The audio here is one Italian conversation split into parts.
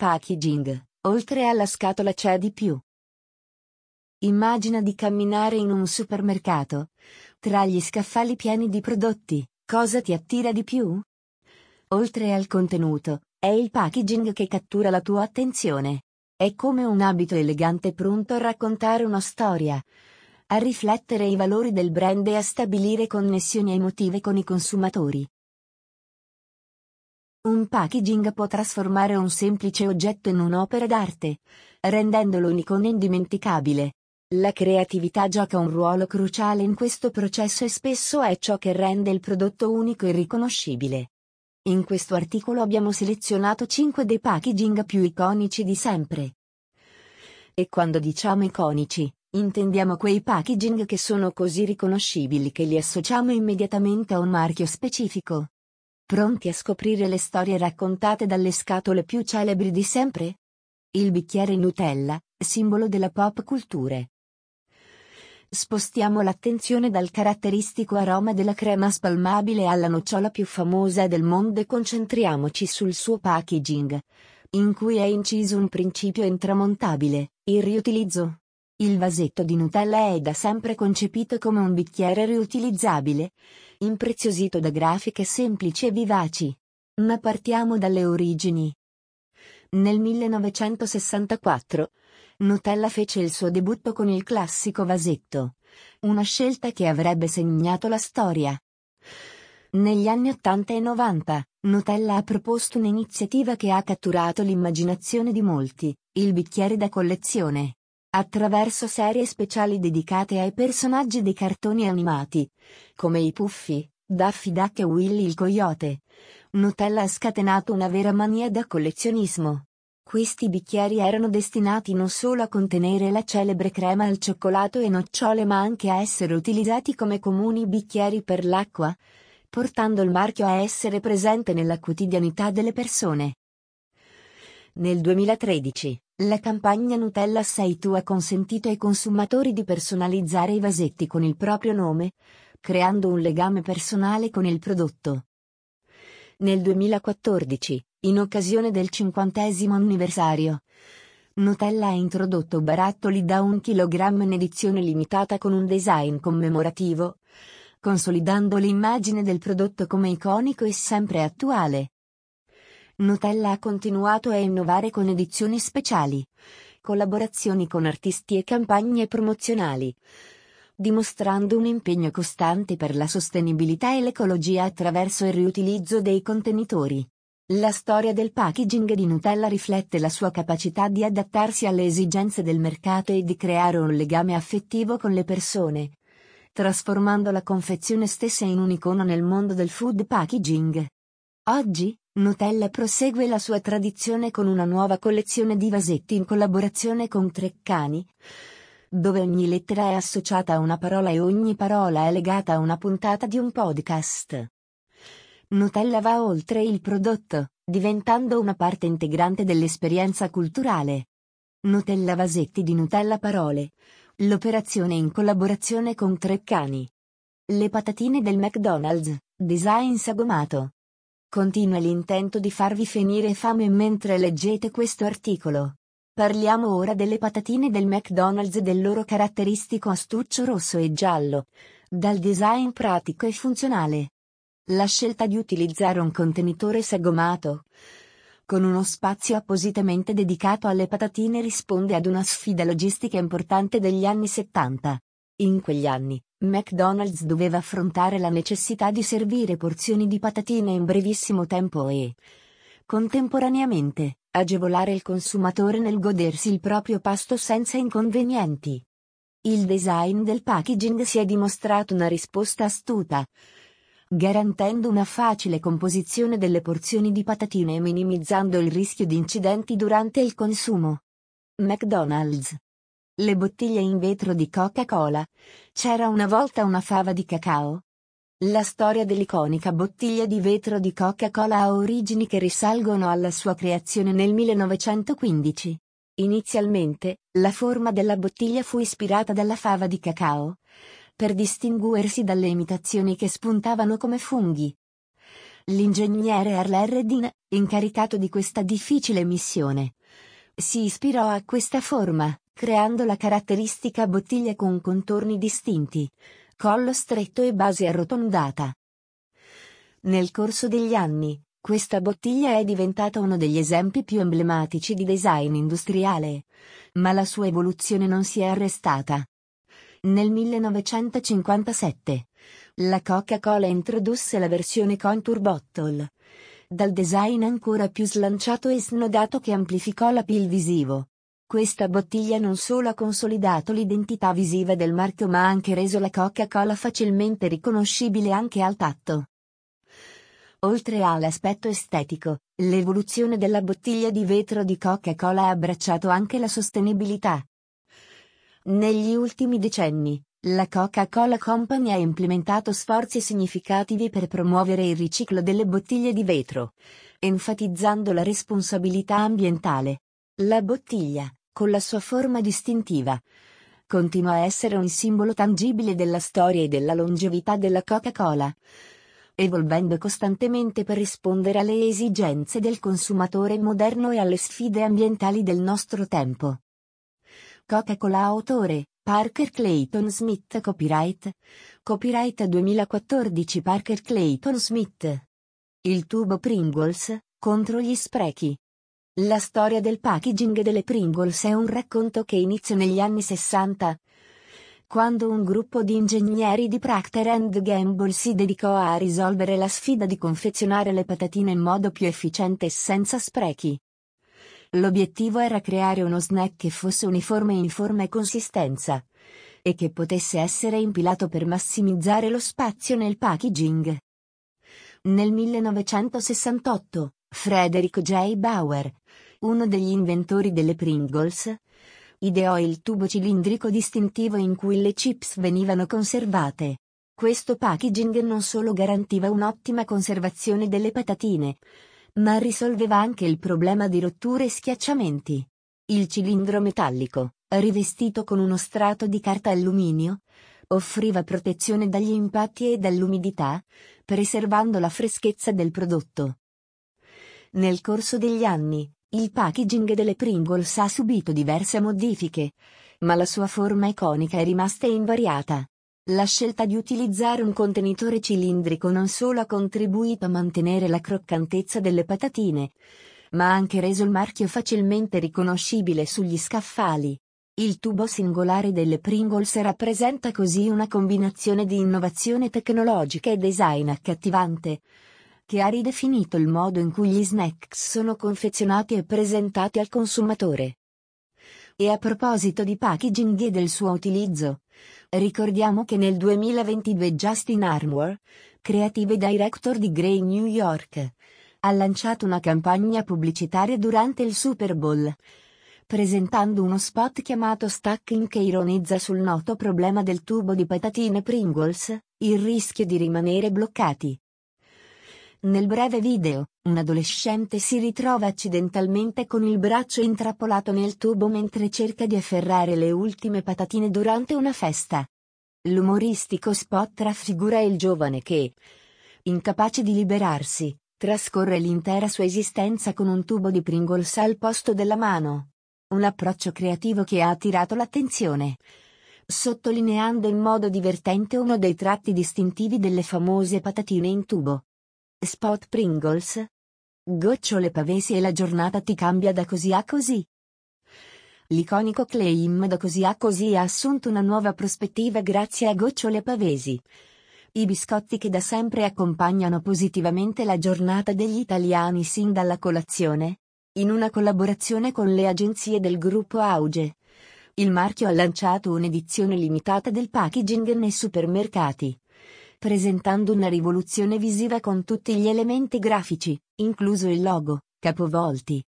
packaging, oltre alla scatola c'è di più. Immagina di camminare in un supermercato. Tra gli scaffali pieni di prodotti, cosa ti attira di più? Oltre al contenuto, è il packaging che cattura la tua attenzione. È come un abito elegante pronto a raccontare una storia, a riflettere i valori del brand e a stabilire connessioni emotive con i consumatori. Un packaging può trasformare un semplice oggetto in un'opera d'arte, rendendolo un'icona indimenticabile. La creatività gioca un ruolo cruciale in questo processo e spesso è ciò che rende il prodotto unico e riconoscibile. In questo articolo abbiamo selezionato 5 dei packaging più iconici di sempre. E quando diciamo iconici, intendiamo quei packaging che sono così riconoscibili che li associamo immediatamente a un marchio specifico. Pronti a scoprire le storie raccontate dalle scatole più celebri di sempre? Il bicchiere Nutella, simbolo della pop culture. Spostiamo l'attenzione dal caratteristico aroma della crema spalmabile alla nocciola più famosa del mondo e concentriamoci sul suo packaging, in cui è inciso un principio intramontabile, il riutilizzo. Il vasetto di Nutella è da sempre concepito come un bicchiere riutilizzabile, impreziosito da grafiche semplici e vivaci. Ma partiamo dalle origini. Nel 1964, Nutella fece il suo debutto con il classico vasetto. Una scelta che avrebbe segnato la storia. Negli anni 80 e 90, Nutella ha proposto un'iniziativa che ha catturato l'immaginazione di molti, il bicchiere da collezione. Attraverso serie speciali dedicate ai personaggi dei cartoni animati, come i Puffi, Daffy Duck e Willy il Coyote, Nutella ha scatenato una vera mania da collezionismo. Questi bicchieri erano destinati non solo a contenere la celebre crema al cioccolato e nocciole ma anche a essere utilizzati come comuni bicchieri per l'acqua, portando il marchio a essere presente nella quotidianità delle persone. Nel 2013, la campagna Nutella Sei tu ha consentito ai consumatori di personalizzare i vasetti con il proprio nome, creando un legame personale con il prodotto. Nel 2014, in occasione del cinquantesimo anniversario. Nutella ha introdotto barattoli da un chilogrammo in edizione limitata con un design commemorativo, consolidando l'immagine del prodotto come iconico e sempre attuale. Nutella ha continuato a innovare con edizioni speciali, collaborazioni con artisti e campagne promozionali, dimostrando un impegno costante per la sostenibilità e l'ecologia attraverso il riutilizzo dei contenitori. La storia del packaging di Nutella riflette la sua capacità di adattarsi alle esigenze del mercato e di creare un legame affettivo con le persone, trasformando la confezione stessa in un'icona nel mondo del food packaging. Oggi, Nutella prosegue la sua tradizione con una nuova collezione di vasetti in collaborazione con Treccani, dove ogni lettera è associata a una parola e ogni parola è legata a una puntata di un podcast. Nutella va oltre il prodotto, diventando una parte integrante dell'esperienza culturale. Nutella Vasetti di Nutella Parole. L'operazione in collaborazione con Treccani. Le patatine del McDonald's, design sagomato. Continua l'intento di farvi finire fame mentre leggete questo articolo. Parliamo ora delle patatine del McDonald's e del loro caratteristico astuccio rosso e giallo, dal design pratico e funzionale. La scelta di utilizzare un contenitore sagomato con uno spazio appositamente dedicato alle patatine risponde ad una sfida logistica importante degli anni 70. In quegli anni, McDonald's doveva affrontare la necessità di servire porzioni di patatine in brevissimo tempo e, contemporaneamente, agevolare il consumatore nel godersi il proprio pasto senza inconvenienti. Il design del packaging si è dimostrato una risposta astuta, garantendo una facile composizione delle porzioni di patatine e minimizzando il rischio di incidenti durante il consumo. McDonald's. Le bottiglie in vetro di Coca-Cola. C'era una volta una fava di cacao? La storia dell'iconica bottiglia di vetro di Coca-Cola ha origini che risalgono alla sua creazione nel 1915. Inizialmente, la forma della bottiglia fu ispirata dalla fava di cacao, per distinguersi dalle imitazioni che spuntavano come funghi. L'ingegnere Arler Reddin, incaricato di questa difficile missione, si ispirò a questa forma, creando la caratteristica bottiglia con contorni distinti, collo stretto e base arrotondata. Nel corso degli anni, questa bottiglia è diventata uno degli esempi più emblematici di design industriale, ma la sua evoluzione non si è arrestata. Nel 1957, la Coca-Cola introdusse la versione Contour Bottle, dal design ancora più slanciato e snodato che amplificò l'appeal visivo. Questa bottiglia non solo ha consolidato l'identità visiva del marchio ma ha anche reso la Coca-Cola facilmente riconoscibile anche al tatto. Oltre all'aspetto estetico, l'evoluzione della bottiglia di vetro di Coca-Cola ha abbracciato anche la sostenibilità. Negli ultimi decenni, la Coca-Cola Company ha implementato sforzi significativi per promuovere il riciclo delle bottiglie di vetro, enfatizzando la responsabilità ambientale. La bottiglia, con la sua forma distintiva, continua a essere un simbolo tangibile della storia e della longevità della Coca-Cola, evolvendo costantemente per rispondere alle esigenze del consumatore moderno e alle sfide ambientali del nostro tempo. Coca-Cola Autore Parker Clayton Smith Copyright. Copyright 2014 Parker Clayton Smith. Il tubo Pringles, contro gli sprechi. La storia del packaging delle Pringles è un racconto che inizia negli anni 60, quando un gruppo di ingegneri di Procter Gamble si dedicò a risolvere la sfida di confezionare le patatine in modo più efficiente e senza sprechi. L'obiettivo era creare uno snack che fosse uniforme in forma e consistenza e che potesse essere impilato per massimizzare lo spazio nel packaging. Nel 1968, Frederick J. Bauer, uno degli inventori delle Pringles, ideò il tubo cilindrico distintivo in cui le chips venivano conservate. Questo packaging non solo garantiva un'ottima conservazione delle patatine, ma risolveva anche il problema di rotture e schiacciamenti. Il cilindro metallico, rivestito con uno strato di carta alluminio, offriva protezione dagli impatti e dall'umidità, preservando la freschezza del prodotto. Nel corso degli anni, il packaging delle Pringles ha subito diverse modifiche, ma la sua forma iconica è rimasta invariata. La scelta di utilizzare un contenitore cilindrico non solo ha contribuito a mantenere la croccantezza delle patatine, ma ha anche reso il marchio facilmente riconoscibile sugli scaffali. Il tubo singolare delle Pringles rappresenta così una combinazione di innovazione tecnologica e design accattivante, che ha ridefinito il modo in cui gli snacks sono confezionati e presentati al consumatore. E a proposito di packaging e del suo utilizzo, Ricordiamo che nel 2022 Justin Armour, creative director di Grey New York, ha lanciato una campagna pubblicitaria durante il Super Bowl, presentando uno spot chiamato Stacking che ironizza sul noto problema del tubo di patatine Pringles, il rischio di rimanere bloccati. Nel breve video, un adolescente si ritrova accidentalmente con il braccio intrappolato nel tubo mentre cerca di afferrare le ultime patatine durante una festa. L'umoristico spot raffigura il giovane che, incapace di liberarsi, trascorre l'intera sua esistenza con un tubo di Pringles al posto della mano. Un approccio creativo che ha attirato l'attenzione sottolineando in modo divertente uno dei tratti distintivi delle famose patatine in tubo. Spot Pringles? Gocciole pavesi e la giornata ti cambia da così a così. L'iconico claim da così a così ha assunto una nuova prospettiva grazie a Gocciole pavesi. I biscotti che da sempre accompagnano positivamente la giornata degli italiani sin dalla colazione. In una collaborazione con le agenzie del gruppo Auge. Il marchio ha lanciato un'edizione limitata del packaging nei supermercati presentando una rivoluzione visiva con tutti gli elementi grafici, incluso il logo, capovolti.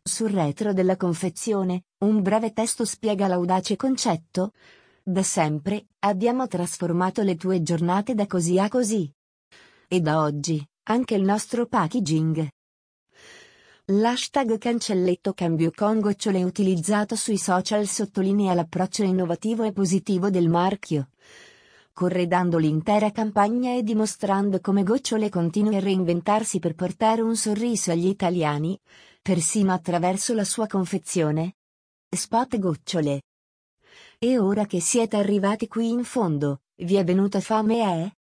Sul retro della confezione, un breve testo spiega l'audace concetto. Da sempre, abbiamo trasformato le tue giornate da così a così. E da oggi, anche il nostro packaging. L'hashtag cancelletto cambio con gocciole utilizzato sui social sottolinea l'approccio innovativo e positivo del marchio corredando l'intera campagna e dimostrando come Gocciole continui a reinventarsi per portare un sorriso agli italiani, persino attraverso la sua confezione. Spot Gocciole. E ora che siete arrivati qui in fondo, vi è venuta fame eh?